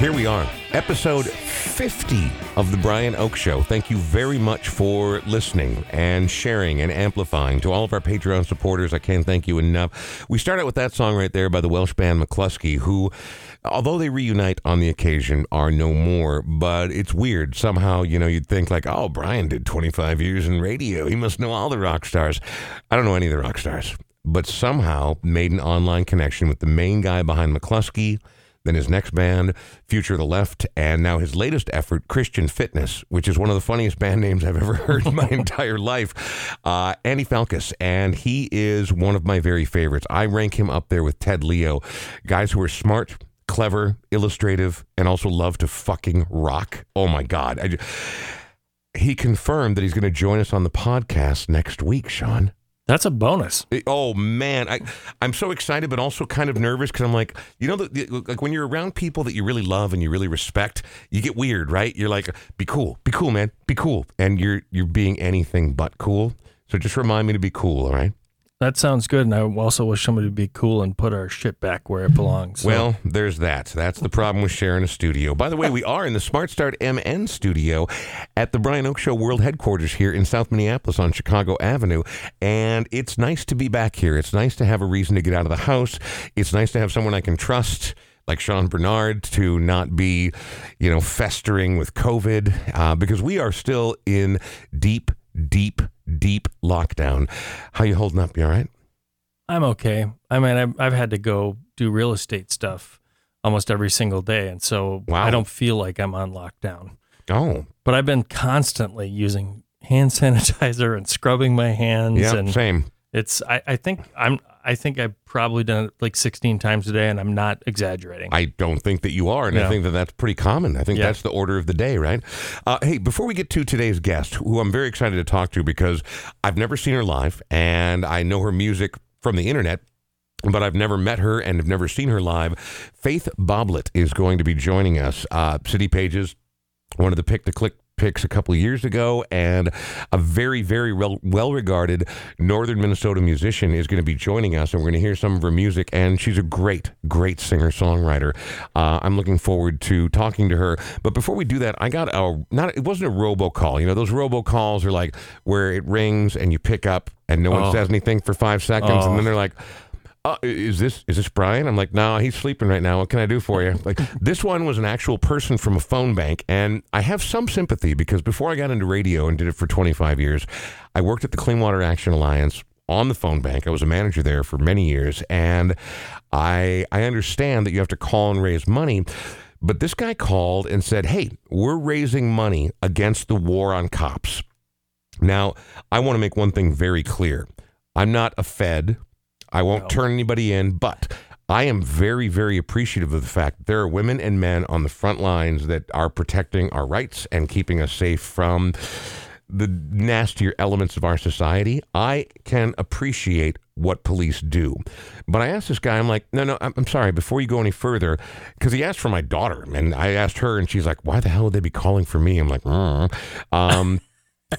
Here we are, episode 50 of The Brian Oake Show. Thank you very much for listening and sharing and amplifying. To all of our Patreon supporters, I can't thank you enough. We start out with that song right there by the Welsh band Mclusky, who, although they reunite on the occasion, are no more. But it's weird. Somehow, you know, you'd think like, oh, Brian did 25 years in radio. He must know all the rock stars. I don't know any of the rock stars, but somehow made an online connection with the main guy behind Mclusky then his next band, Future of the Left, and now his latest effort, Christian Fitness, which is one of the funniest band names I've ever heard in my entire life. Uh, Andy Falkous, and he is one of my very favorites. I rank him up there with Ted Leo, guys who are smart, clever, illustrative, and also love to fucking rock. Oh my God. I, he confirmed that he's going to join us on the podcast next week, Sean. That's a bonus. Oh man, I I'm so excited, but also kind of nervous because I'm like, you know, the, the, like when you're around people that you really love and you really respect, you get weird, right? You're like, be cool, be cool, man, be cool, and you're you're being anything but cool. So just remind me to be cool, all right? That sounds good. And I also wish somebody to be cool and put our shit back where it belongs. So. Well, there's that. That's the problem with sharing a studio. By the way, we are in the Smart Start MN studio at the Brian Oake Show World Headquarters here in South Minneapolis on Chicago Avenue. And it's nice to be back here. It's nice to have a reason to get out of the house. It's nice to have someone I can trust like Sean Bernard to not be, you know, festering with COVID uh, because we are still in deep, deep deep lockdown. How you holding up? You all right? I'm okay. I mean, I've, I've had to go do real estate stuff almost every single day, and so wow. I don't feel like I'm on lockdown. Oh, but I've been constantly using hand sanitizer and scrubbing my hands. Yeah, and same. It's I, I think I'm I think I've probably done it like 16 times a day, and I'm not exaggerating. I don't think that you are, and I think that that's pretty common. I think yeah. that's the order of the day, right? Uh, hey, before we get to today's guest, who I'm very excited to talk to because I've never seen her live, and I know her music from the internet but I've never met her and have never seen her live. Faith Boblett is going to be joining us. Uh, City Pages, one of the pick to click picks a couple of years ago, and a very, very well regarded northern Minnesota musician is going to be joining us, and we're going to hear some of her music. And she's a great, great singer songwriter. Uh, I'm looking forward to talking to her. But before we do that, I got a not. It wasn't a robocall. You know, those robocalls are like where it rings and you pick up and no one oh. says anything for five seconds, oh. and then they're like uh, is this is this Brian? I'm like, no, he's sleeping right now. What can I do for you? Like, this one was an actual person from a phone bank, and I have some sympathy because before I got into radio and did it for 25 years, I worked at the Clean Water Action Alliance on the phone bank. I was a manager there for many years, and I I understand that you have to call and raise money. But this guy called and said, "Hey, we're raising money against the war on cops." Now, I want to make one thing very clear. I'm not a Fed. I won't no. turn anybody in, but I am very, very appreciative of the fact that there are women and men on the front lines that are protecting our rights and keeping us safe from the nastier elements of our society. I can appreciate what police do. But I asked this guy, I'm like, no, no, I'm, I'm sorry, before you go any further, because he asked for my daughter, and I asked her, and she's like, why the hell would they be calling for me? I'm like, mm. um,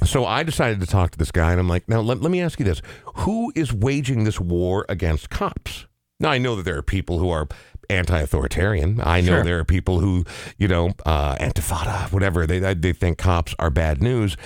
so I decided to talk to this guy, and I'm like, now let, let me ask you this: Who is waging this war against cops? Now I know that there are people who are anti-authoritarian. I know sure. there are people who, you know, uh, antifada, whatever. They they think cops are bad news.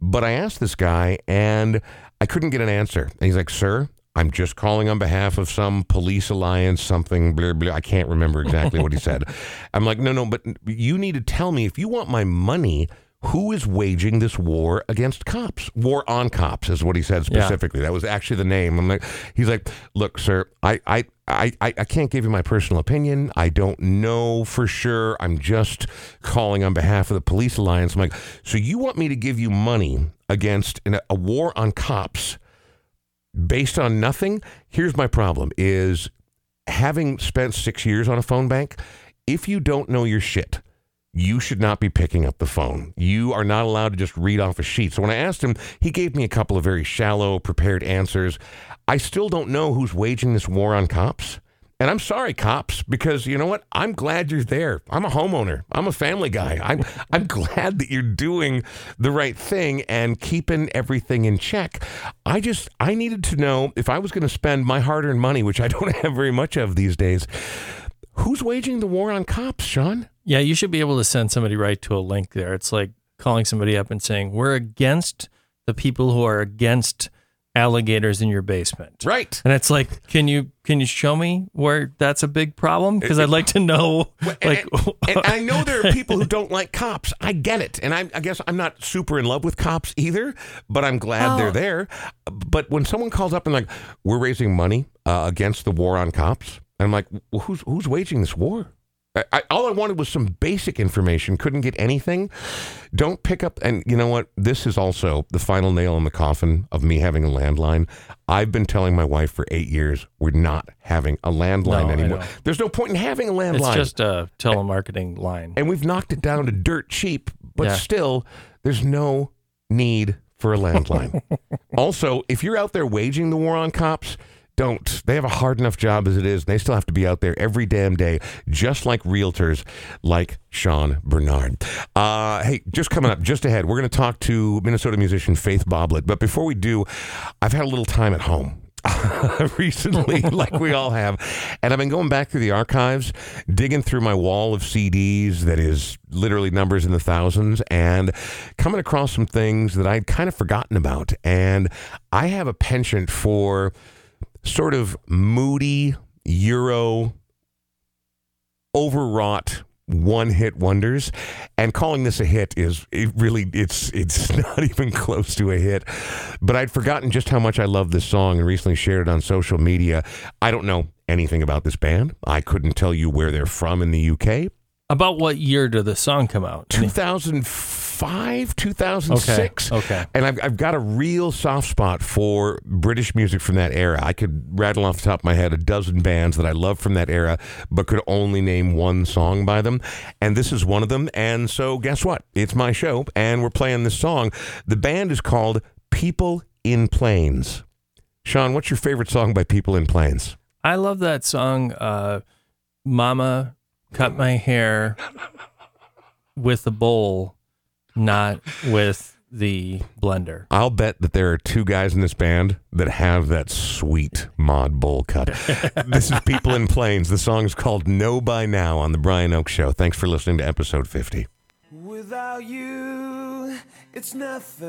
But I asked this guy, and I couldn't get an answer. And he's like, "Sir, I'm just calling on behalf of some police alliance, something, blah, blah. I can't remember exactly what he said. I'm like, no, no, but you need to tell me if you want my money, who is waging this war against cops? War on cops is what he said specifically. Yeah. That was actually the name. I'm like, he's like, look, sir, I, I, I, I can't give you my personal opinion. I don't know for sure. I'm just calling on behalf of the police alliance. I'm like, so you want me to give you money against an, a war on cops based on nothing? Here's my problem: is having spent six years on a phone bank. If you don't know your shit, you should not be picking up the phone. You are not allowed to just read off a sheet. So when I asked him, he gave me a couple of very shallow, prepared answers. I still don't know who's waging this war on cops. And I'm sorry, cops, because you know what? I'm glad you're there. I'm a homeowner. I'm a family guy. I'm I'm glad that you're doing the right thing and keeping everything in check. I just I needed to know if I was going to spend my hard-earned money, which I don't have very much of these days, who's waging the war on cops, Sean? Yeah, you should be able to send somebody right to a link there. It's like calling somebody up and saying, We're against the people who are against alligators in your basement. Right. And it's like, can you can you show me where that's a big problem? Because I'd like to know. Like, and, and, I know there are people who don't like cops. I get it, and I, I guess I'm not super in love with cops either. But I'm glad oh. they're there. But when someone calls up and like, we're raising money uh, against the war on cops, I'm like, well, who's who's waging this war? I, all I wanted was some basic information. Couldn't get anything. Don't pick up. And you know what? This is also the final nail in the coffin of me having a landline. I've been telling my wife for eight years we're not having a landline no, anymore. There's no point in having a landline. It's just a telemarketing line. And we've knocked it down to dirt cheap, but yeah. still, there's no need for a landline. also, if you're out there waging the war on cops, don't. They have a hard enough job as it is. They still have to be out there every damn day, just like realtors like Sean Bernard. Uh, hey, just coming up, just ahead, we're going to talk to Minnesota musician Faith Boblett. But before we do, I've had a little time at home. recently, like we all have. And I've been going back through the archives, digging through my wall of CDs that is literally numbers in the thousands, and coming across some things that I'd kind of forgotten about. And I have a penchant for sort of moody Euro overwrought one hit wonders. And calling this a hit is it really it's it's not even close to a hit. But i'd forgotten just how much i love this song and recently shared it on social media. I don't know anything about this band. I couldn't tell you where they're from in the uk about what year did the song come out 2005 2006 okay, okay. and I've, I've got a real soft spot for british music from that era. I could rattle off the top of my head a dozen bands that i love from that era but could only name one song by them. And this is one of them. And so guess what? It's my show and we're playing this song. The band is called people in planes. Sean what's your favorite song by people in planes? I love that song uh, mama cut my hair with a bowl, not with the blender. I'll bet that there are two guys in this band that have that sweet mod bowl cut. this is People in Planes. The song is called Know by Now on The Brian Oake Show. Thanks for listening to episode 50. Without you, it's nothing.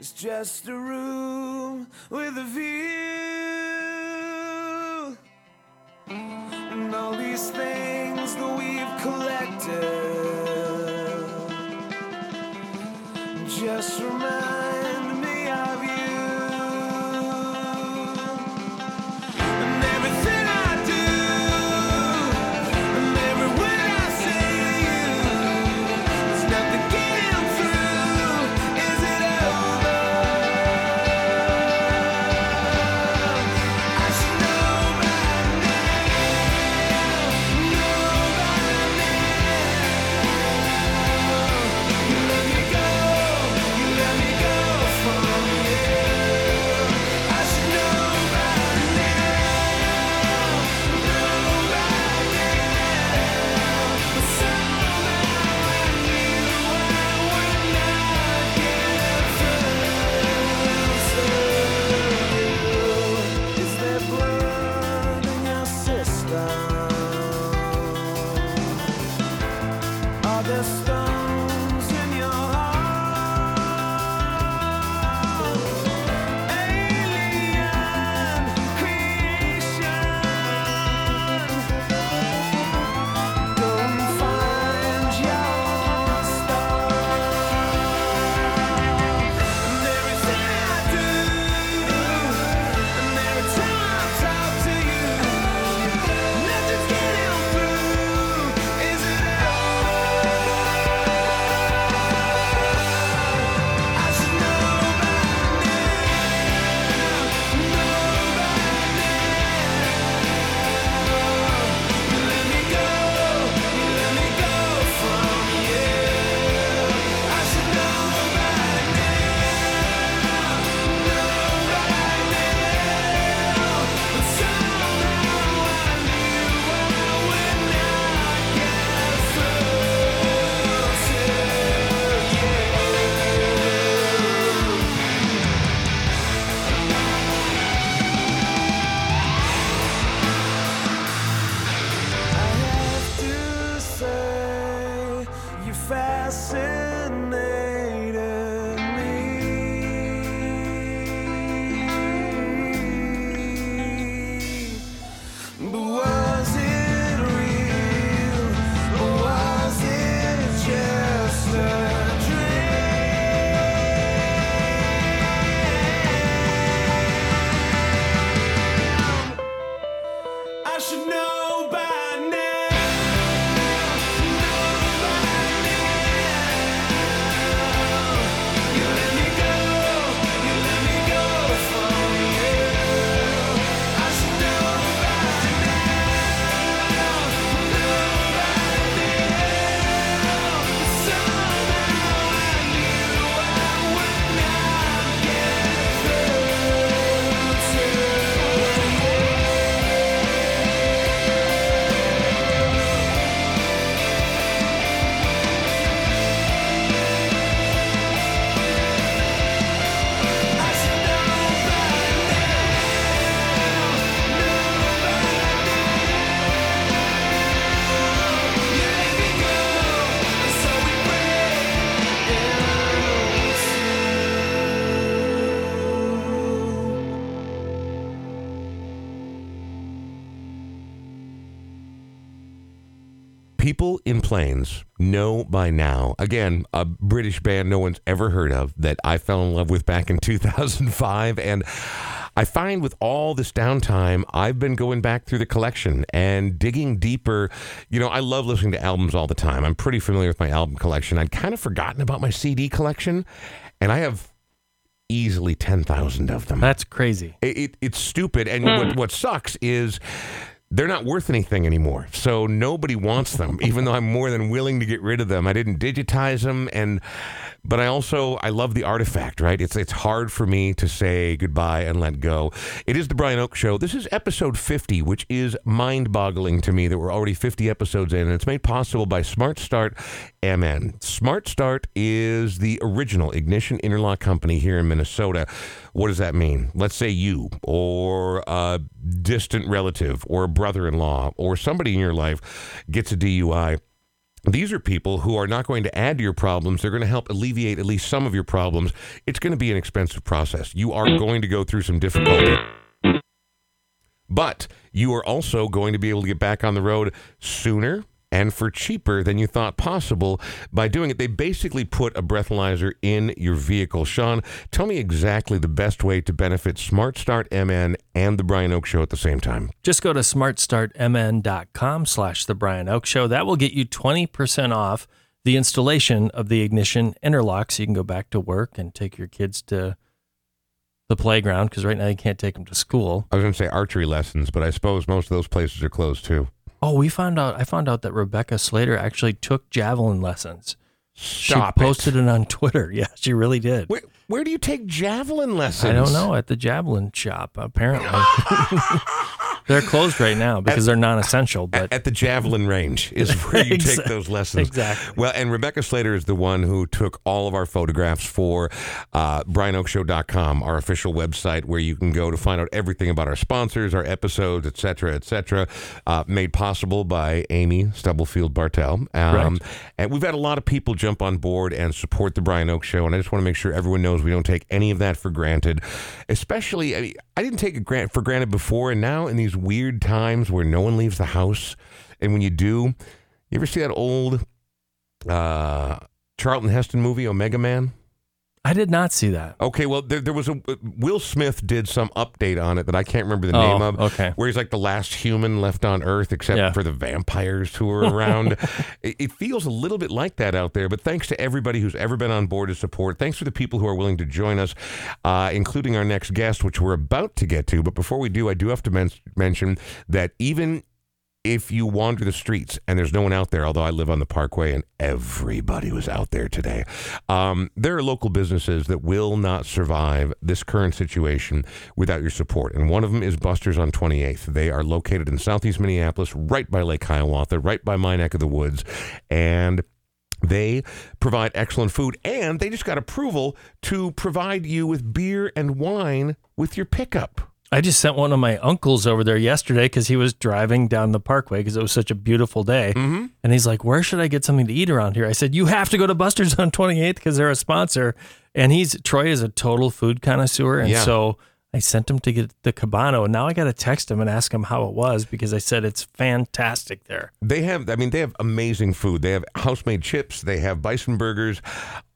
It's just a room with a view. And all these things that we've collected just remind me of you. People in planes know by now, again, a British band no one's ever heard of that I fell in love with back in 2005. And I find with all this downtime, I've been going back through the collection and digging deeper. You know, I love listening to albums all the time. I'm pretty familiar with my album collection. I'd kind of forgotten about my CD collection, and I have easily 10,000 of them. That's crazy. It, it, it's stupid. And what, hmm. what sucks is they're not worth anything anymore. So nobody wants them, even though I'm more than willing to get rid of them. I didn't digitize them and but I also I love the artifact, right? It's it's hard for me to say goodbye and let go. It is the Brian Oake show. This is episode 50, which is mind-boggling to me that we're already 50 episodes in and it's made possible by Smart Start MN. Smart Start is the original ignition interlock company here in Minnesota. What does that mean? Let's say you or a distant relative or a brother-in-law or somebody in your life gets a DUI these are people who are not going to add to your problems. They're going to help alleviate at least some of your problems. It's going to be an expensive process. You are going to go through some difficulty. But you are also going to be able to get back on the road sooner and for cheaper than you thought possible by doing it. They basically put a breathalyzer in your vehicle. Sean, tell me exactly the best way to benefit Smart Start MN and the Brian Oake Show at the same time. Just go to smartstartmn.com slash the Brian Oake Show. That will get you 20% off the installation of the ignition interlock so you can go back to work and take your kids to the playground because right now you can't take them to school. I was going to say archery lessons, but I suppose most of those places are closed too. Oh, we found out. I found out that Rebecca Slater actually took javelin lessons. Stop she posted it. it on Twitter. Yeah, she really did. Where, where do you take javelin lessons? I don't know. At the javelin shop, apparently. They're closed right now because at, they're non-essential. But at, the javelin range is where you take those lessons. Exactly. Well, and Rebecca Slater is the one who took all of our photographs for uh, BrianOakeShow.com, our official website, where you can go to find out everything about our sponsors, our episodes, etc., etc. Uh, made possible by Amy Stubblefield Bartell. Um, And we've had a lot of people jump on board and support the Brian Oake Show, and I just want to make sure everyone knows we don't take any of that for granted. Especially, I, mean, I didn't take it grant for granted before, and now in these weird times where no one leaves the house. And when you do, you ever see that old uh, Charlton Heston movie, Omega Man? I did not see that. Okay, well, there, there was a Will Smith did some update on it that I can't remember the name oh, of. Okay, where he's like the last human left on Earth, except yeah. for the vampires who are around. it, it, feels a little bit like that out there. But thanks to everybody who's ever been on board to support. Thanks for the people who are willing to join us, uh, including our next guest, which we're about to get to. But before we do, I do have to men- mention that even if you wander the streets and there's no one out there, although I live on the Parkway and everybody was out there today, um, there are local businesses that will not survive this current situation without your support. And one of them is Buster's on 28th. They are located in southeast Minneapolis, right by Lake Hiawatha, right by my neck of the woods. And they provide excellent food and they just got approval to provide you with beer and wine with your pickup. I just sent one of my uncles over there yesterday because he was driving down the parkway because it was such a beautiful day. Mm-hmm. And he's like, Where should I get something to eat around here? I said, You have to go to Buster's on 28th because they're a sponsor. And he's, Troy is a total food connoisseur. And yeah. so I sent him to get the Cubano, and now I got to text him and ask him how it was because I said it's fantastic there. They have, I mean, they have amazing food. They have house made chips. They have bison burgers.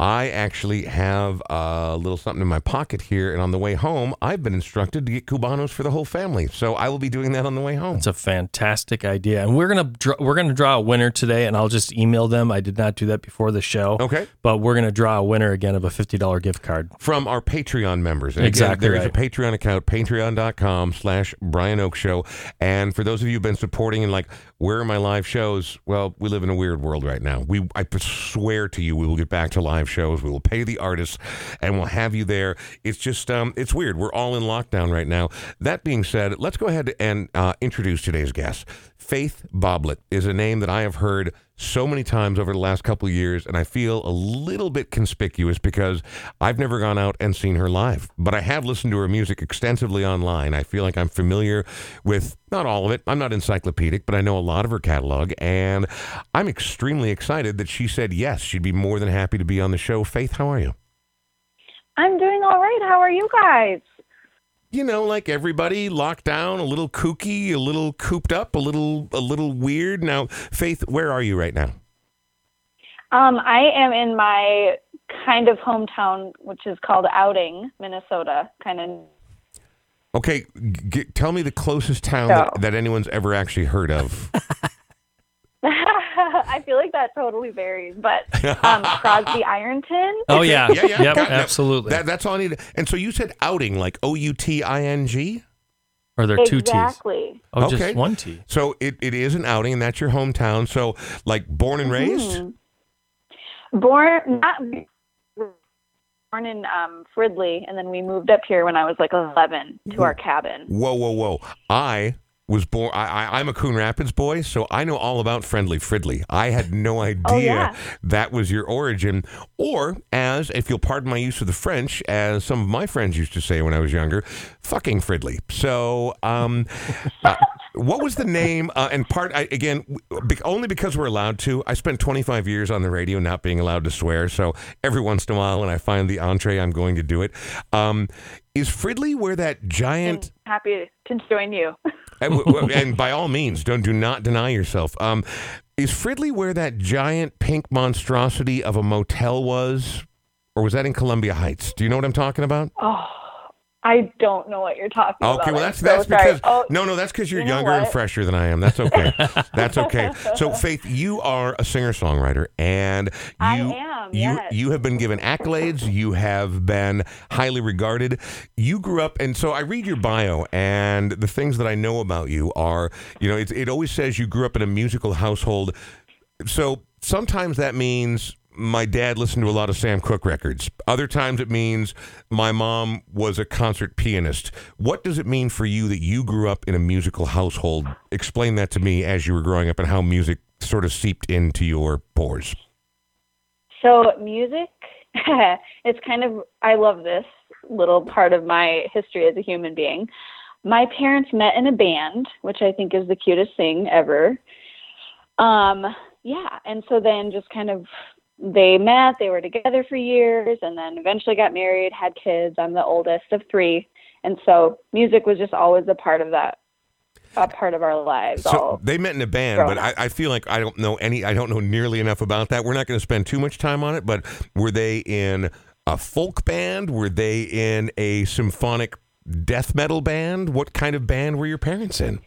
I actually have a little something in my pocket here, and on the way home, I've been instructed to get Cubanos for the whole family. So I will be doing that on the way home. It's a fantastic idea, and we're gonna dr- we're gonna draw a winner today, and I'll just email them. I did not do that before the show. Okay, but we're gonna draw a winner again of a fifty dollar gift card from our Patreon members. And exactly, again, there right. is a Patreon account, patreon.com slash Brian Oake Show. And for those of you who've been supporting and like, where are my live shows? Well, we live in a weird world right now. We I swear to you, we will get back to live shows. We will pay the artists and we'll have you there. It's just, um, it's weird. We're all in lockdown right now. That being said, let's go ahead and uh, introduce today's guest. Faith Boblett is a name that I have heard so many times over the last couple of years, and I feel a little bit conspicuous because I've never gone out and seen her live, but I have listened to her music extensively online. I feel like I'm familiar with not all of it. I'm not encyclopedic, but I know a lot of her catalog, and I'm extremely excited that she said yes. She'd be more than happy to be on the show. Faith, how are you? I'm doing all right. How are you guys? You know, like everybody locked down, a little kooky, a little cooped up, a little a little weird. Now, Faith, where are you right now? Um, I am in my kind of hometown, which is called Outing, Minnesota. Kind of. Okay, g- tell me the closest town so. that, that anyone's ever actually heard of. I feel like that totally varies, but um, Crosby Ironton. Oh yeah, yeah, yeah, yep, absolutely. That, that's all I need. And so you said outing, like O U T I N G. Are there two T's? Exactly. Oh, okay. just one T. So it, it is an outing, and that's your hometown. So, like, born and raised. Mm-hmm. Born not born in um, Fridley, and then we moved up here when I was like 11 to our cabin. Whoa, whoa, whoa! I was born. I, am a Coon Rapids boy, so I know all about Friendly Fridley. I had no oh, idea oh, yeah. that was your origin, or as, if you'll pardon my use of the French, as some of my friends used to say when I was younger, fucking Fridley. So, um, uh, what was the name? Uh, and part I, again, only because we're allowed to. I spent 25 years on the radio not being allowed to swear, so every once in a while when I find the entree, I'm going to do it. Um, is Fridley where that giant? I'm happy to join you. and, and, by all means, don't do not deny yourself. Um, is Fridley where that giant pink monstrosity of a motel was, or was that in Columbia Heights? Do you know what I'm talking about? Oh. I don't know what you're talking okay, about. Okay, well that's that's because oh, no, no, that's because you're you younger and fresher than I am. That's okay. that's okay. So Faith, you are a singer songwriter, and you am, you yes. you have been given accolades. You have been highly regarded. You grew up, and so I read your bio, and the things that I know about you are, you know, it, it always says you grew up in a musical household. So sometimes that means my dad listened to a lot of Sam Cooke records. Other times it means my mom was a concert pianist. What does it mean for you that you grew up in a musical household? Explain that to me as you were growing up and how music sort of seeped into your pores. So, music, it's kind of, I love this little part of my history as a human being. My parents met in a band, which I think is the cutest thing ever. Um, yeah, and so then just kind of they met, they were together for years, and then eventually got married, had kids. I'm the oldest of three. And so music was just always a part of that a part of our lives. So they met in a band, but I, I, feel like I don't know any. I don't know nearly enough about that. We're not going to spend too much time on it. But were they in a folk band? Were they in a symphonic death metal band? What kind of band were your parents in?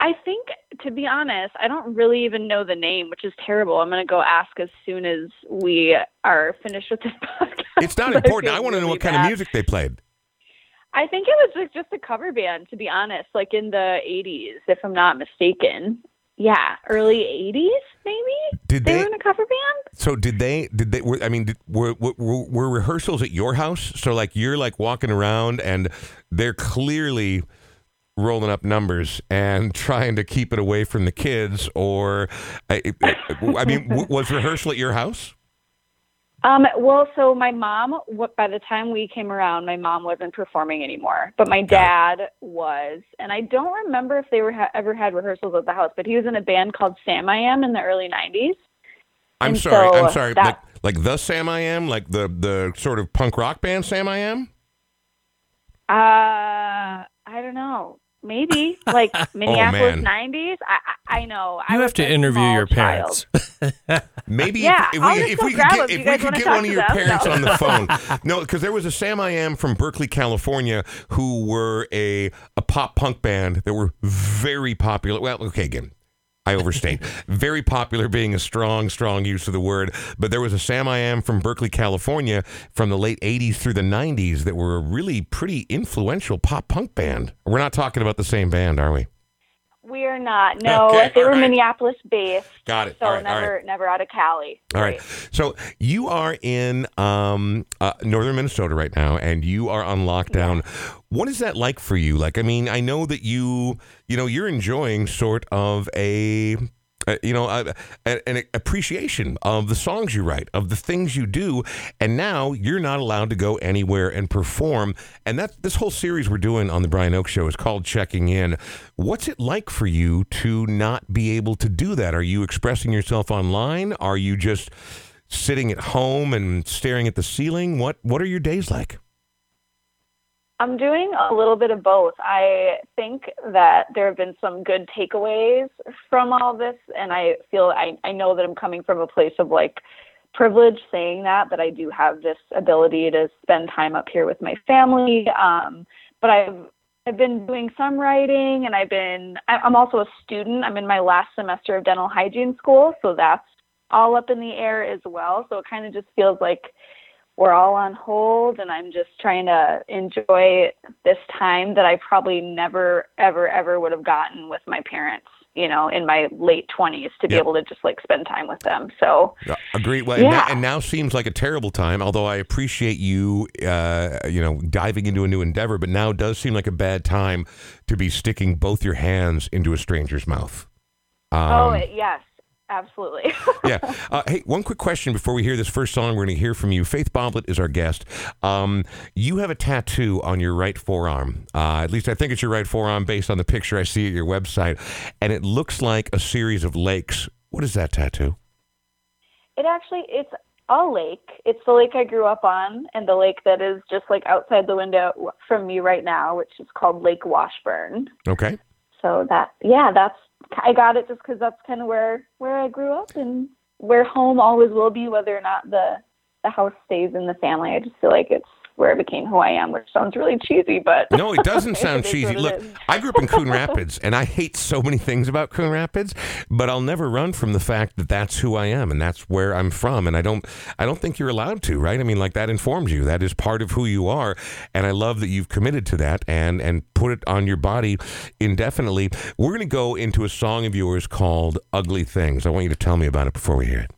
I think, to be honest, I don't really even know the name, which is terrible. I'm going to go ask as soon as we are finished with this podcast. It's not important. I, I want to know what kind of music they played. I think it was just a cover band, to be honest, like in the 80s, if I'm not mistaken. Yeah, early 80s, maybe. Did they, they were in a cover band? So did they? Did they? Were, I mean, did, were, were were rehearsals at your house? So like you're like walking around and they're clearly rolling up numbers and trying to keep it away from the kids or I, I mean was rehearsal at your house Um, well, so my mom, what, by the time we came around, my mom wasn't performing anymore, but my dad was. And I don't remember if they were ha- ever had rehearsals at the house, but he was in a band called Sam I Am in the early 90s. I'm And sorry. so I'm sorry. that- like, like the Sam I Am, like the the sort of punk rock band Sam I Am. Uh, I don't know. Maybe like oh, Minneapolis Oh, 90s. I, I I know. You was have to interview your parents. Maybe Yeah, if, if I'll we, just if go we could grab get, if we could get one of your them? parents No. on the phone. No, because there was a Sam I Am from Berkeley, California, who were a a pop punk band that were very popular. Well, okay, again. I overstate. Very popular being a strong, strong use of the word. But there was a Sam I Am from Berkeley, California from the late 80s through the 90s that were a really pretty influential pop punk band. We're not talking about the same band, are we? We are not. No, Okay, they were right. Minneapolis based. Got it. So all right, never right. never out of Cali. All right. So you are in um, uh, northern Minnesota right now, and you are on lockdown. What is that like for you? Like, I mean, I know that you, you know, you're enjoying sort of a. You know, an appreciation of the songs you write, of the things you do, and now you're not allowed to go anywhere and perform. And that this whole series we're doing on the Brian Oake Show is called Checking In. What's it like for you to not be able to do that? Are you expressing yourself online? Are you just sitting at home and staring at the ceiling? What What are your days like? I'm doing a little bit of both. I think that there have been some good takeaways from all this, and I feel I, I know that I'm coming from a place of like privilege saying that, that I do have this ability to spend time up here with my family. Um, but I've I've been doing some writing, and I've been I'm also a student. I'm in my last semester of dental hygiene school, so that's all up in the air as well. So it kind of just feels like we're all on hold and I'm just trying to enjoy this time that I probably never ever ever would have gotten with my parents, you know, in my late 20s to be Yep. able to just like spend time with them. So, Yeah, Agree. Well, and, now, Yeah. and now seems like a terrible time. Although I appreciate you, uh, you know, diving into a new endeavor. But now does seem like a bad time to be sticking both your hands into a stranger's mouth. Um, oh, yes, absolutely. yeah. Uh, hey, one quick question before we hear this first song. We're going to hear from you. Faith Boblett is our guest. Um, you have a tattoo on your right forearm. Uh, at least I think it's your right forearm based on the picture I see at your website. And it looks like a series of lakes. What is that tattoo? it actually it's a lake. It's the lake I grew up on and the lake that is just like outside the window from me right now, which is called Lake Washburn. Okay. so that yeah that's i got it just because that's kind of where where i grew up and where home always will be whether or not the the house stays in the family. I just feel like it's where I became who I am, which sounds really cheesy, but No, it doesn't sound is cheesy. Look. I grew up in Coon Rapids, and I hate so many things about Coon Rapids, but I'll never run from the fact that that's who I am and that's where I'm from. And I don't, I don't think you're allowed to, right? I mean, like that informs you. That is part of who you are, and I love that you've committed to that and and put it on your body indefinitely. We're going to go into a song of yours called "Ugly Things." I want you to tell me about it before we hear it.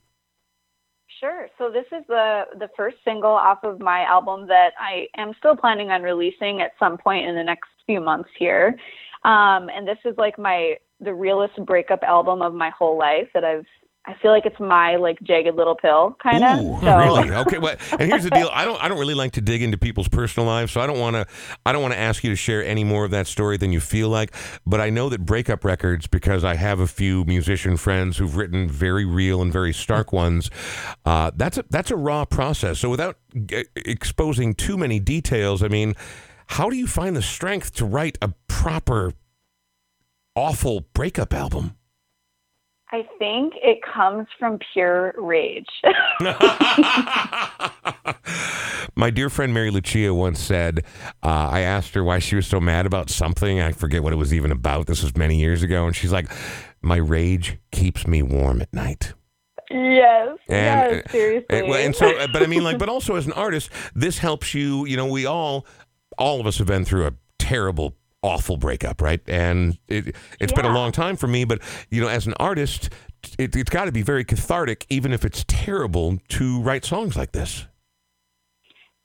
So this is the the first single off of my album that I am still planning on releasing at some point in the next few months here. Um, and this is like my the realest breakup album of my whole life that I've I feel like it's my like jagged little pill kind of. So really? Okay. Well, and here's the deal. I don't. I don't really like to dig into people's personal lives, so I don't want to. I don't want to ask you to share any more of that story than you feel like. But I know that breakup records, because I have a few musician friends who've written very real and very stark ones. Uh, that's a that's a raw process. So without g- exposing too many details, I mean, how do you find the strength to write a proper, awful breakup album? I think it comes from pure rage. My dear friend Mary Lucia once said, uh, I asked her why she was so mad about something. I forget what it was even about. This was many years ago. And she's like, My rage keeps me warm at night. yes. And, yes, seriously. And, well, and so, uh, but I mean, like, but also as an artist, this helps you. You know, we all, all of us have been through a terrible, awful breakup, right? And it, it's been a long time for me, but you know, as an artist, it, it's got to be very cathartic, even if it's terrible, to write songs like this.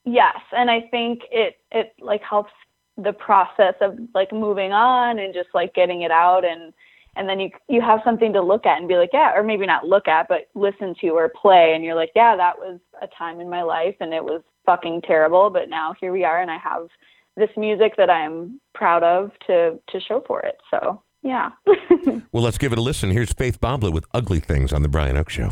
Yes, and I think it it like helps the process of like moving on and just like getting it out and and then you you have something to look at and be like, yeah, or maybe not look at, but listen to or play, and you're like, yeah, that was a time in my life, and it was fucking terrible, but now here we are, and I have this music that I'm proud of to to show for it. So yeah. well, let's give it a listen. Here's Faith Boblett with "Ugly Things" on the Brian Oake Show.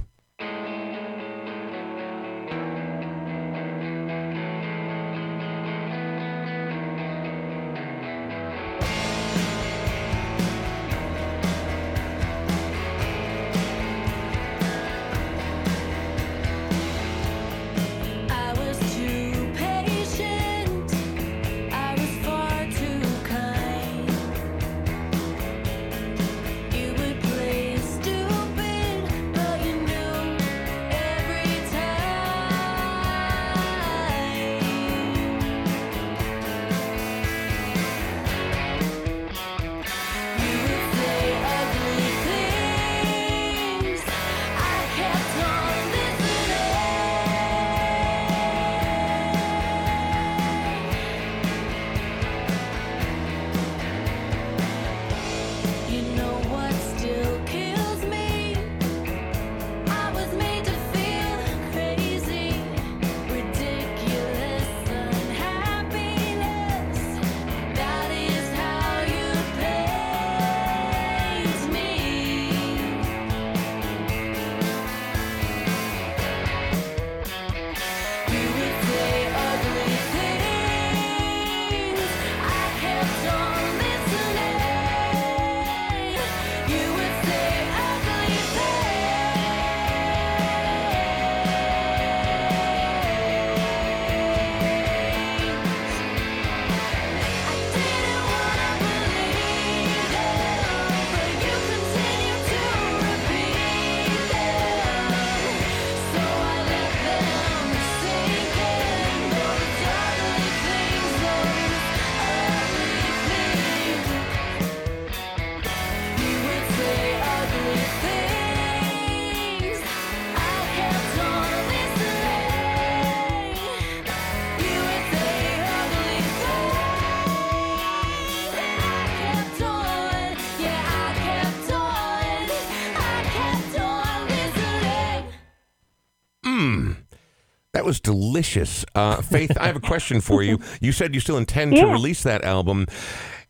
Delicious. Uh, Faith, I have a question for you. You said you still intend yeah. to release that album.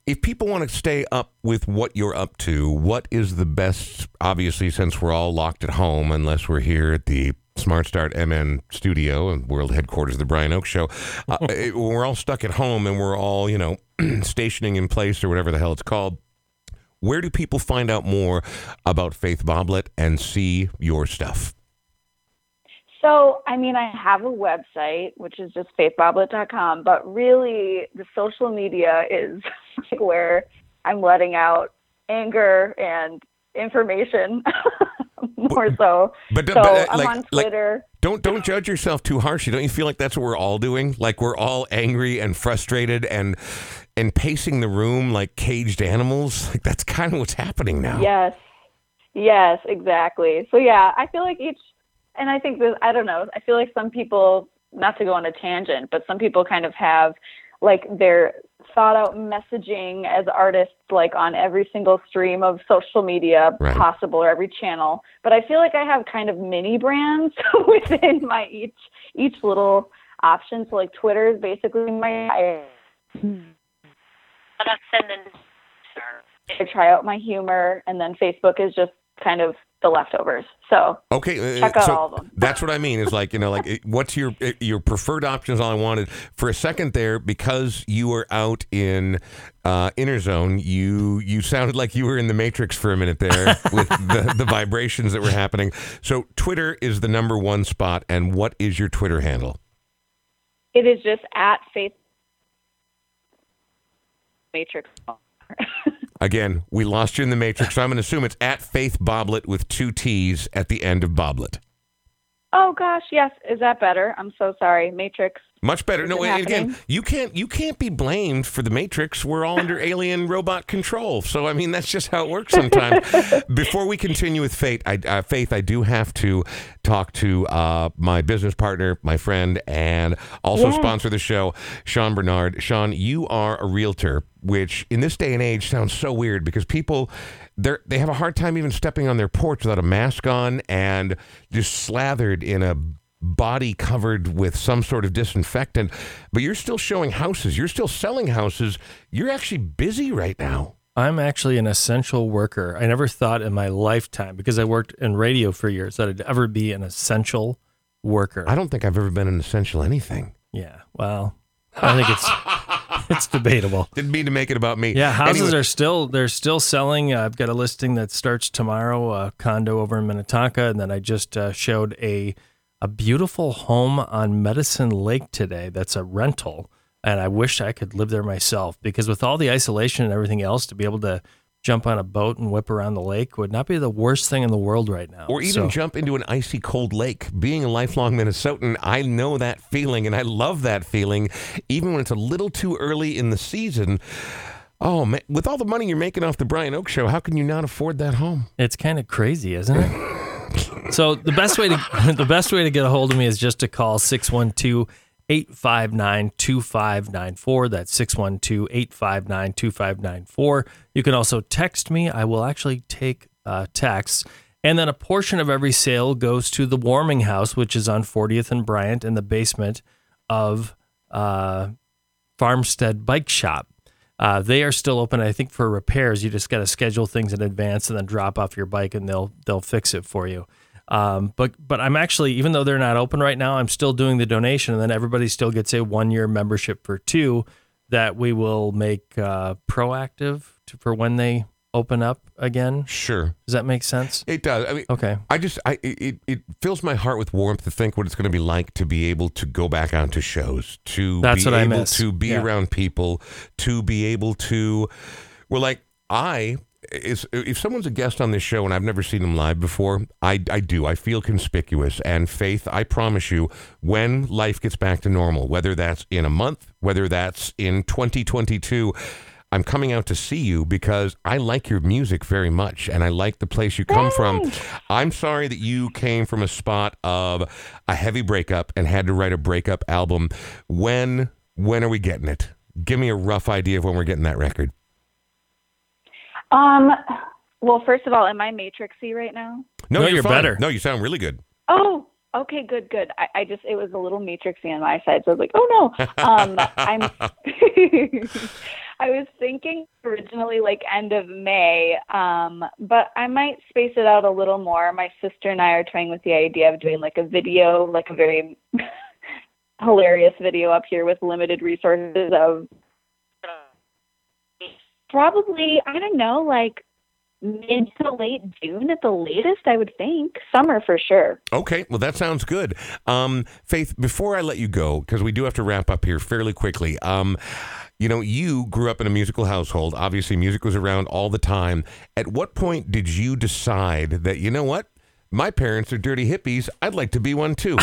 If people want to stay up with what you're up to, what is the best? Obviously, since we're all locked at home, unless we're here at the Smart Start MN studio and world headquarters of the Brian Oake Show, uh, it, we're all stuck at home and we're all, you know, stationing in place or whatever the hell it's called. Where do people find out more about Faith Boblett and see your stuff? So, I mean, I have a website, which is just faithboblett.com, but really the social media is where I'm letting out anger and information more so. But, so but, uh, I'm like, on Twitter. Like, don't don't judge yourself too harshly. Don't you feel like that's what we're all doing? Like we're all angry and frustrated and and pacing the room like caged animals. Like that's kind of what's happening now. Yes. Yes, exactly. So yeah, I feel like each and I think that I don't know. I feel like some people, not to go on a tangent, but some people kind of have like their thought out messaging as artists, like on every single stream of social media right. possible or every channel. But I feel like I have kind of mini brands within my each each little option. So like Twitter is basically my. I, I try out my humor, and then Facebook is just kind of the leftovers. So okay, uh, check out so all of them. that's what I mean. Is like you know, like what's your your preferred options? All I wanted for a second there because you were out in uh, inner zone. You you sounded like you were in the matrix for a minute there with the, the vibrations that were happening. So Twitter is the number one spot. And what is your Twitter handle? It is just at Faith Matrix. Again, we lost you in the matrix. So I'm going to assume it's at Faith Boblett with two T's at the end of Boblett. Oh gosh, yes. Is that better? I'm so sorry. Matrix. Much better. no, wait, again, you can't you can't be blamed for the Matrix. We're all under alien robot control. So I mean, that's just how it works sometimes. Before we continue with Faith, I, uh, Faith, I do have to talk to uh, my business partner, my friend, and also yeah. sponsor the show, Sean Bernard. Sean, you are a realtor, which in this day and age sounds so weird because people they they have a hard time even stepping on their porch without a mask on and just slathered in a body covered with some sort of disinfectant, but you're still showing houses. You're still selling houses. You're actually busy right now. I'm actually an essential worker. I never thought in my lifetime, because I worked in radio for years, that I'd ever be an essential worker. I don't think I've ever been an essential anything. Yeah. Well, I think it's it's debatable. Didn't mean to make it about me. Yeah, houses anyway. are still they're still selling. Uh, I've got a listing that starts tomorrow, a condo over in Minnetonka, and then I just uh, showed a a beautiful home on Medicine Lake today that's a rental. And I wish I could live there myself because with all the isolation and everything else, to be able to jump on a boat and whip around the lake would not be the worst thing in the world right now. Or even so. jump into an icy cold lake. Being a lifelong Minnesotan, I know that feeling and I love that feeling, even when it's a little too early in the season. Oh man, with all the money you're making off the Brian Oake show, how can you not afford that home? It's kind of crazy, isn't it? so the best way to the best way to get a hold of me is just to call 612 859 2594. That's 612 859 2594. You can also text me. I will actually take uh, texts. And then a portion of every sale goes to the warming house, which is on 40th and Bryant in the basement of uh, Farmstead Bike Shop. Uh, they are still open, I think, for repairs. You just got to schedule things in advance and then drop off your bike, and they'll they'll fix it for you. Um, but but I'm actually, even though they're not open right now, I'm still doing the donation, and then everybody still gets a one year membership for two that we will make uh, proactive to, for when they open up again. Sure. Does that make sense? It does. I mean, okay. I just, I it, it fills my heart with warmth to think what it's going to be like to be able to go back onto shows, to That's be what able I miss. to be yeah. around people, to be able to, well, like I. Is, if someone's a guest on this show and I've never seen them live before, I, I do. I feel conspicuous. And Faith, I promise you, when life gets back to normal, whether that's in a month, whether that's in 2022, I'm coming out to see you because I like your music very much and I like the place you come from. I'm sorry that you came from a spot of a heavy breakup and had to write a breakup album. When when are we getting it? Give me a rough idea of when we're getting that record. Um well, first of all, am I matrixy right now? No, no you're, you're better. No, you sound really good. Oh, okay, good, good. I, I just it was a little matrixy on my side, so I was like, oh no. Um, I'm I was thinking originally like end of May, um, but I might space it out a little more. My sister and I are toying with the idea of doing like a video, like a very hilarious video up here with limited resources of probably I don't know, like mid to late June at the latest, I would think. Summer for sure. Okay, well, that sounds good. Um, Faith, before I let you go, because we do have to wrap up here fairly quickly, um, you know, you grew up in a musical household. Obviously, music was around all the time. At what point did you decide that, you know what? My parents are dirty hippies. I'd like to be one too.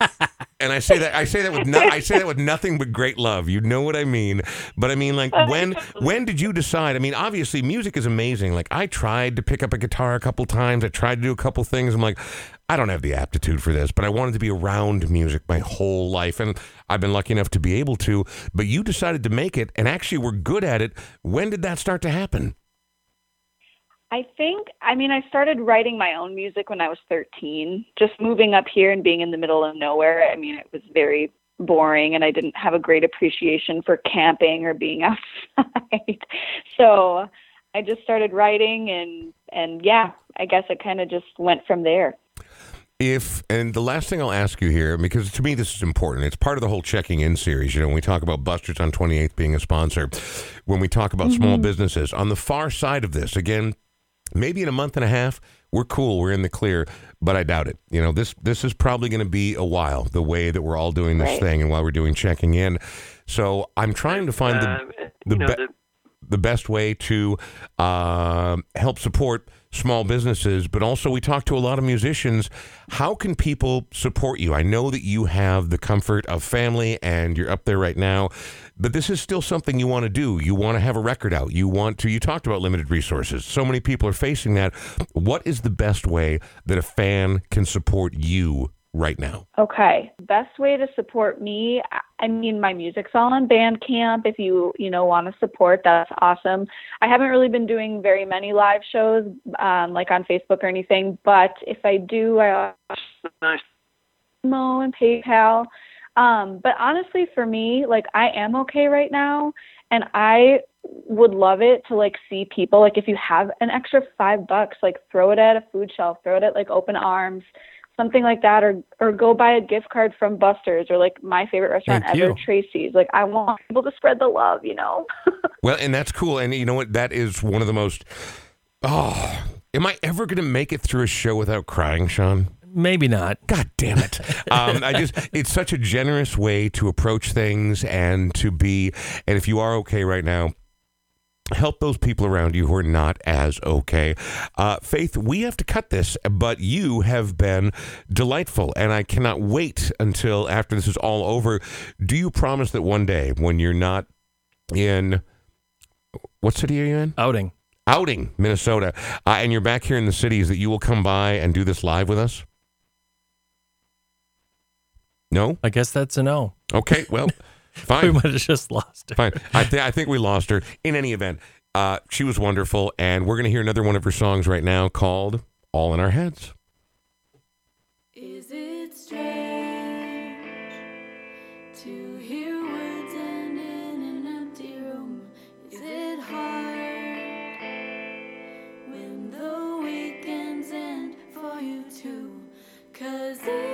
and I say that I say that with no, I say that with nothing but great love. You know what I mean? But I mean, like oh, when when did you decide? I mean, obviously, music is amazing. Like I tried to pick up a guitar a couple times. I tried to do a couple things. I'm like, I don't have the aptitude for this, but I wanted to be around music my whole life. And I've been lucky enough to be able to. But you decided to make it and actually were good at it. When did that start to happen? I think, I mean, I started writing my own music when I was 13. Just moving up here and being in the middle of nowhere, I mean, it was very boring and I didn't have a great appreciation for camping or being outside. so I just started writing and and yeah, I guess it kind of just went from there if and the last thing I'll ask you here, because to me this is important. It's part of the whole checking in series. You know, when we talk about Busters on 28th being a sponsor, when we talk about mm-hmm. small businesses, on the far side of this, again, maybe in a month and a half, we're cool, we're in the clear, but I doubt it. You know, this this is probably going to be a while. The way that we're all doing this right. thing, and while we're doing checking in, so I'm trying to find the uh, the, be- the, the best way to uh, help support small businesses, but also we talk to a lot of musicians. How can people support you? I know that you have the comfort of family and you're up there right now, but this is still something you want to do. You want to have a record out. You want to, you talked about limited resources. So many people are facing that. What is the best way that a fan can support you right now? Okay. Best way to support me, I mean my music's all on Bandcamp if you, you know, want to support, that's awesome. I haven't really been doing very many live shows um, like on Facebook or anything, but if I do, I nice. Mo and PayPal. Um, but honestly for me, like I am okay right now and I would love it to like see people like if you have an extra 5 bucks, like throw it at a food shelf, throw it at like open arms something like that or or go buy a gift card from Buster's or like my favorite restaurant Thank ever, you. Tracy's. Like I want people to spread the love, you know. well, and that's cool. And you know what? That is one of the most. Oh, am I ever going to make it through a show without crying, Sean? Maybe not. God damn it. Um, I just, it's such a generous way to approach things and to be, and if you are okay right now, help those people around you who are not as okay. Uh, Faith, we have to cut this, but you have been delightful, and I cannot wait until after this is all over. Do you promise that one day, when you're not in what city are you in? Outing. Outing, Minnesota, uh, and you're back here in the cities, that you will come by and do this live with us? No? I guess that's a no. Okay, well. Fine. We might have just lost her. Fine. I, th- I think we lost her. In any event, uh, she was wonderful, and we're going to hear another one of her songs right now called All in Our Heads. Is it strange to hear words end in an empty room? Is it hard when the weekends end for you too? Cause even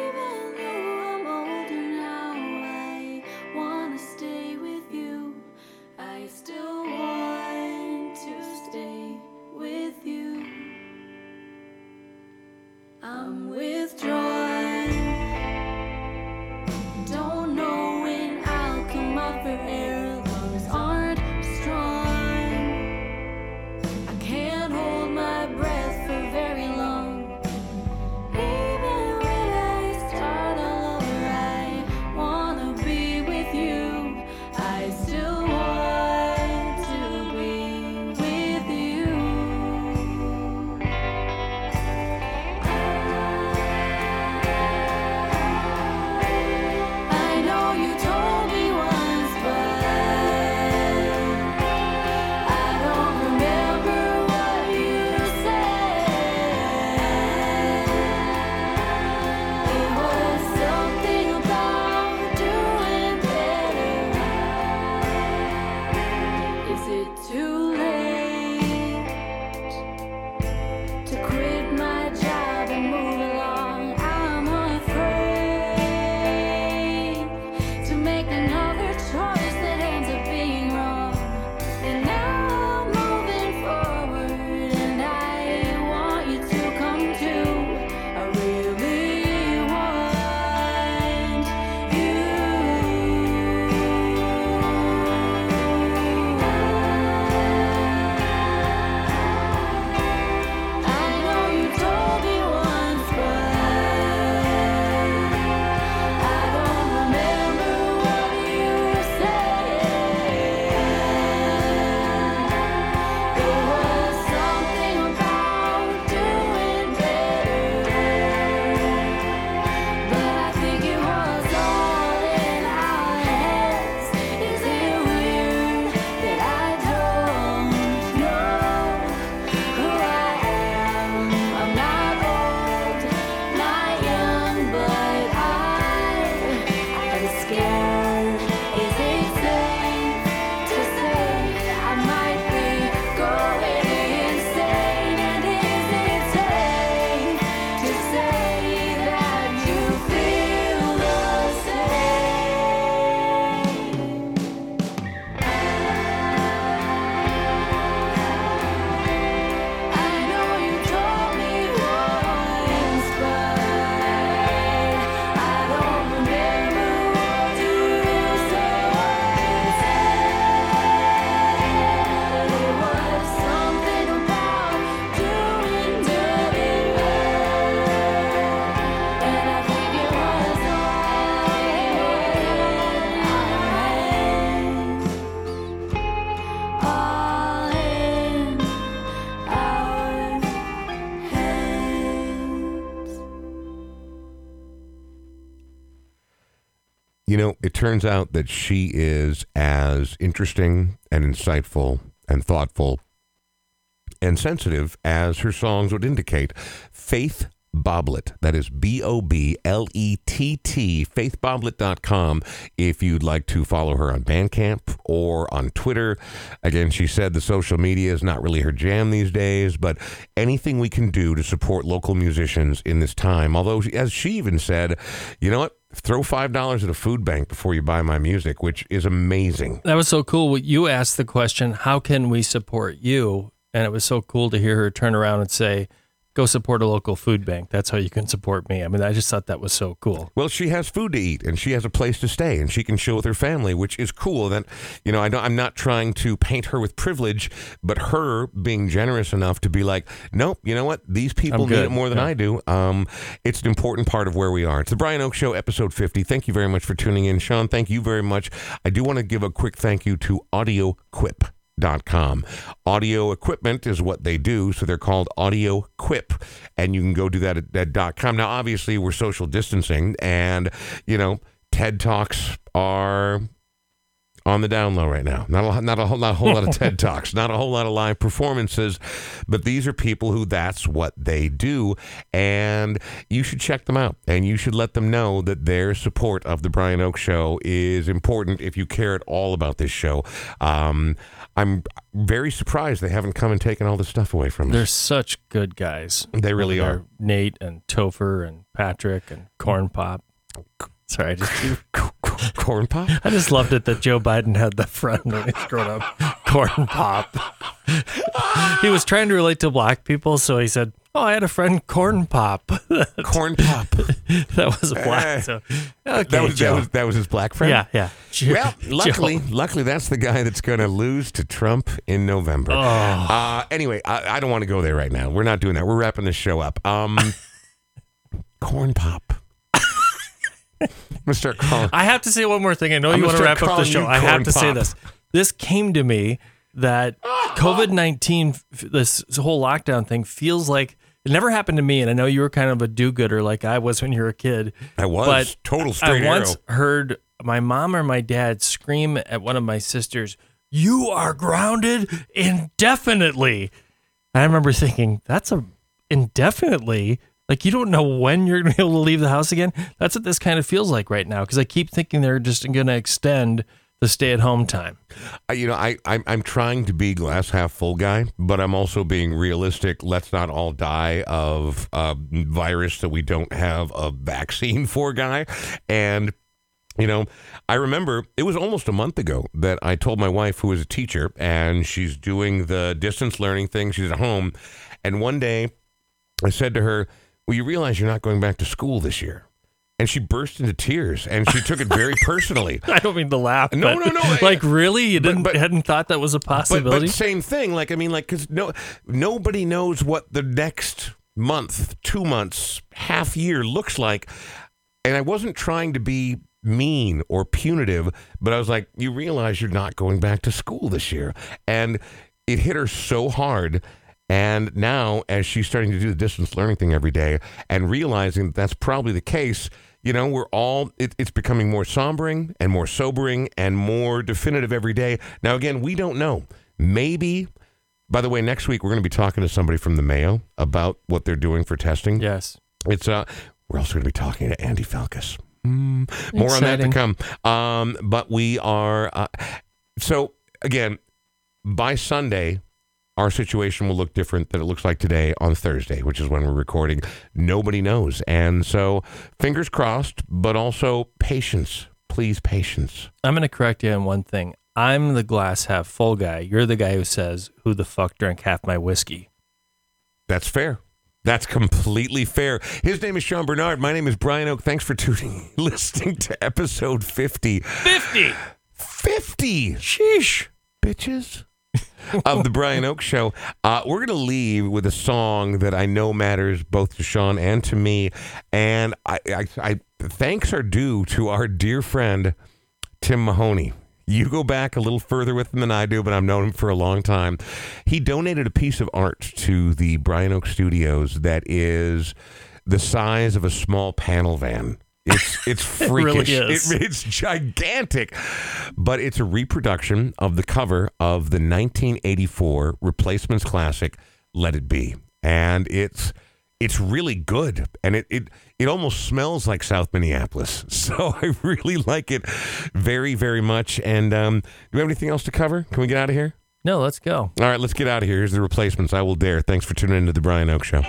turns out that she is as interesting and insightful and thoughtful and sensitive as her songs would indicate. Faith Boblett. That is B O B L E T T, faithboblett.com, if you'd like to follow her on Bandcamp or on Twitter. Again, she said the social media is not really her jam these days, but anything we can do to support local musicians in this time. Although, as she even said, you know what? Throw five dollars at a food bank before you buy my music, which is amazing. That was so cool. You asked the question, "How can we support you?" And it was so cool to hear her turn around and say, go support a local food bank. That's how you can support me. I mean, I just thought that was so cool. Well, she has food to eat and she has a place to stay and she can chill with her family, which is cool. That you know, I don't, I'm not trying to paint her with privilege, but her being generous enough to be like, nope, you know what? These people need it more than yeah. I do. Um, it's an important part of where we are. It's the Brian Oake Show, episode 50. Thank you very much for tuning in, Sean. Thank you very much. I do want to give a quick thank you to Audio Quip. Com. Audio equipment is what they do, so they're called Audio Quip, and you can go do that at, at .com. Now, obviously, we're social distancing, and you know, TED Talks are on the down low right now. Not a, not a whole not a whole lot of TED talks, not a whole lot of live performances, but these are people who that's what they do, and you should check them out, and you should let them know that their support of the Brian Oake Show is important if you care at all about this show. Um, I'm very surprised they haven't come and taken all this stuff away from us. They're such good guys. They really are. Nate and Topher and Patrick and Corn Pop. Sorry, I just corn pop. I just loved it that Joe Biden had the friend when he's grown up, corn pop. he was trying to relate to black people, so he said, "Oh, I had a friend, corn pop." corn pop. that was black. So okay, that was, that was that was his black friend. Yeah, yeah. Joe, well, luckily, Joe. luckily, that's the guy that's going to lose to Trump in November. Oh. Uh, anyway, I, I don't want to go there right now. We're not doing that. We're wrapping this show up. Um, corn pop. Mr. Carl. I have to say one more thing. I know you want to wrap up the show. I have to pop. say this. This came to me that COVID 19, this whole lockdown thing feels like it never happened to me. And I know you were kind of a do gooder like I was when you were a kid. I was. But Total straight I once heard my mom or my dad scream at one of my sisters, You are grounded indefinitely. And I remember thinking, That's a indefinitely like you don't know when you're going to be able to leave the house again. That's what this kind of feels like right now because I keep thinking they're just going to extend the stay-at-home time. Uh, you know, I I'm, I'm trying to be glass half full guy, but I'm also being realistic. Let's not all die of a virus that we don't have a vaccine for, guy. And you know, I remember it was almost a month ago that I told my wife, who is a teacher, and she's doing the distance learning thing. She's at home, and one day I said to her well, you realize you're not going back to school this year. And she burst into tears, and she took it very personally. I don't mean to laugh. No, no, no. like really, you didn't but, hadn't thought that was a possibility. But, but same thing. Like I mean, like because no, nobody knows what the next month, two months, half year looks like. And I wasn't trying to be mean or punitive, but I was like, you realize you're not going back to school this year, and it hit her so hard and now, as she's starting to do the distance learning thing every day and realizing that that's probably the case, you know, we're all, it, it's becoming more sombering and more sobering and more definitive every day. Now, again, we don't know. Maybe, by the way, next week we're going to be talking to somebody from the Mayo about what they're doing for testing. Yes. It's, uh, we're also going to be talking to Andy Falkous. Mm, more on that to come. Um, but we are, uh, so again, by Sunday, our situation will look different than it looks like today on Thursday, which is when we're recording. Nobody knows. And so, fingers crossed, but also patience. Please, patience. I'm going to correct you on one thing. I'm the glass half full guy. You're the guy who says, Who the fuck drank half my whiskey? That's fair. That's completely fair. His name is Sean Bernard. My name is Brian Oake. Thanks for tuning, listening to episode 50. 50! 50! Sheesh. Bitches of the Brian Oake Show. Uh, we're going to leave with a song that I know matters both to Sean and to me. And I, I, I thanks are due to our dear friend, Tim Mahoney. You go back a little further with him than I do, but I've known him for a long time. He donated a piece of art to the Brian Oake Studios that is the size of a small panel van. It's it's freakish. It really is. It- it's gigantic, but it's a reproduction of the cover of the 1984 Replacements classic "Let It Be," and it's it's really good, and it it it almost smells like South Minneapolis. So I really like it very very much. And um, do we have anything else to cover? Can we get out of here? No, let's go. All right, let's get out of here. Here's the Replacements. I will dare. Thanks for tuning into the Brian Oake Show.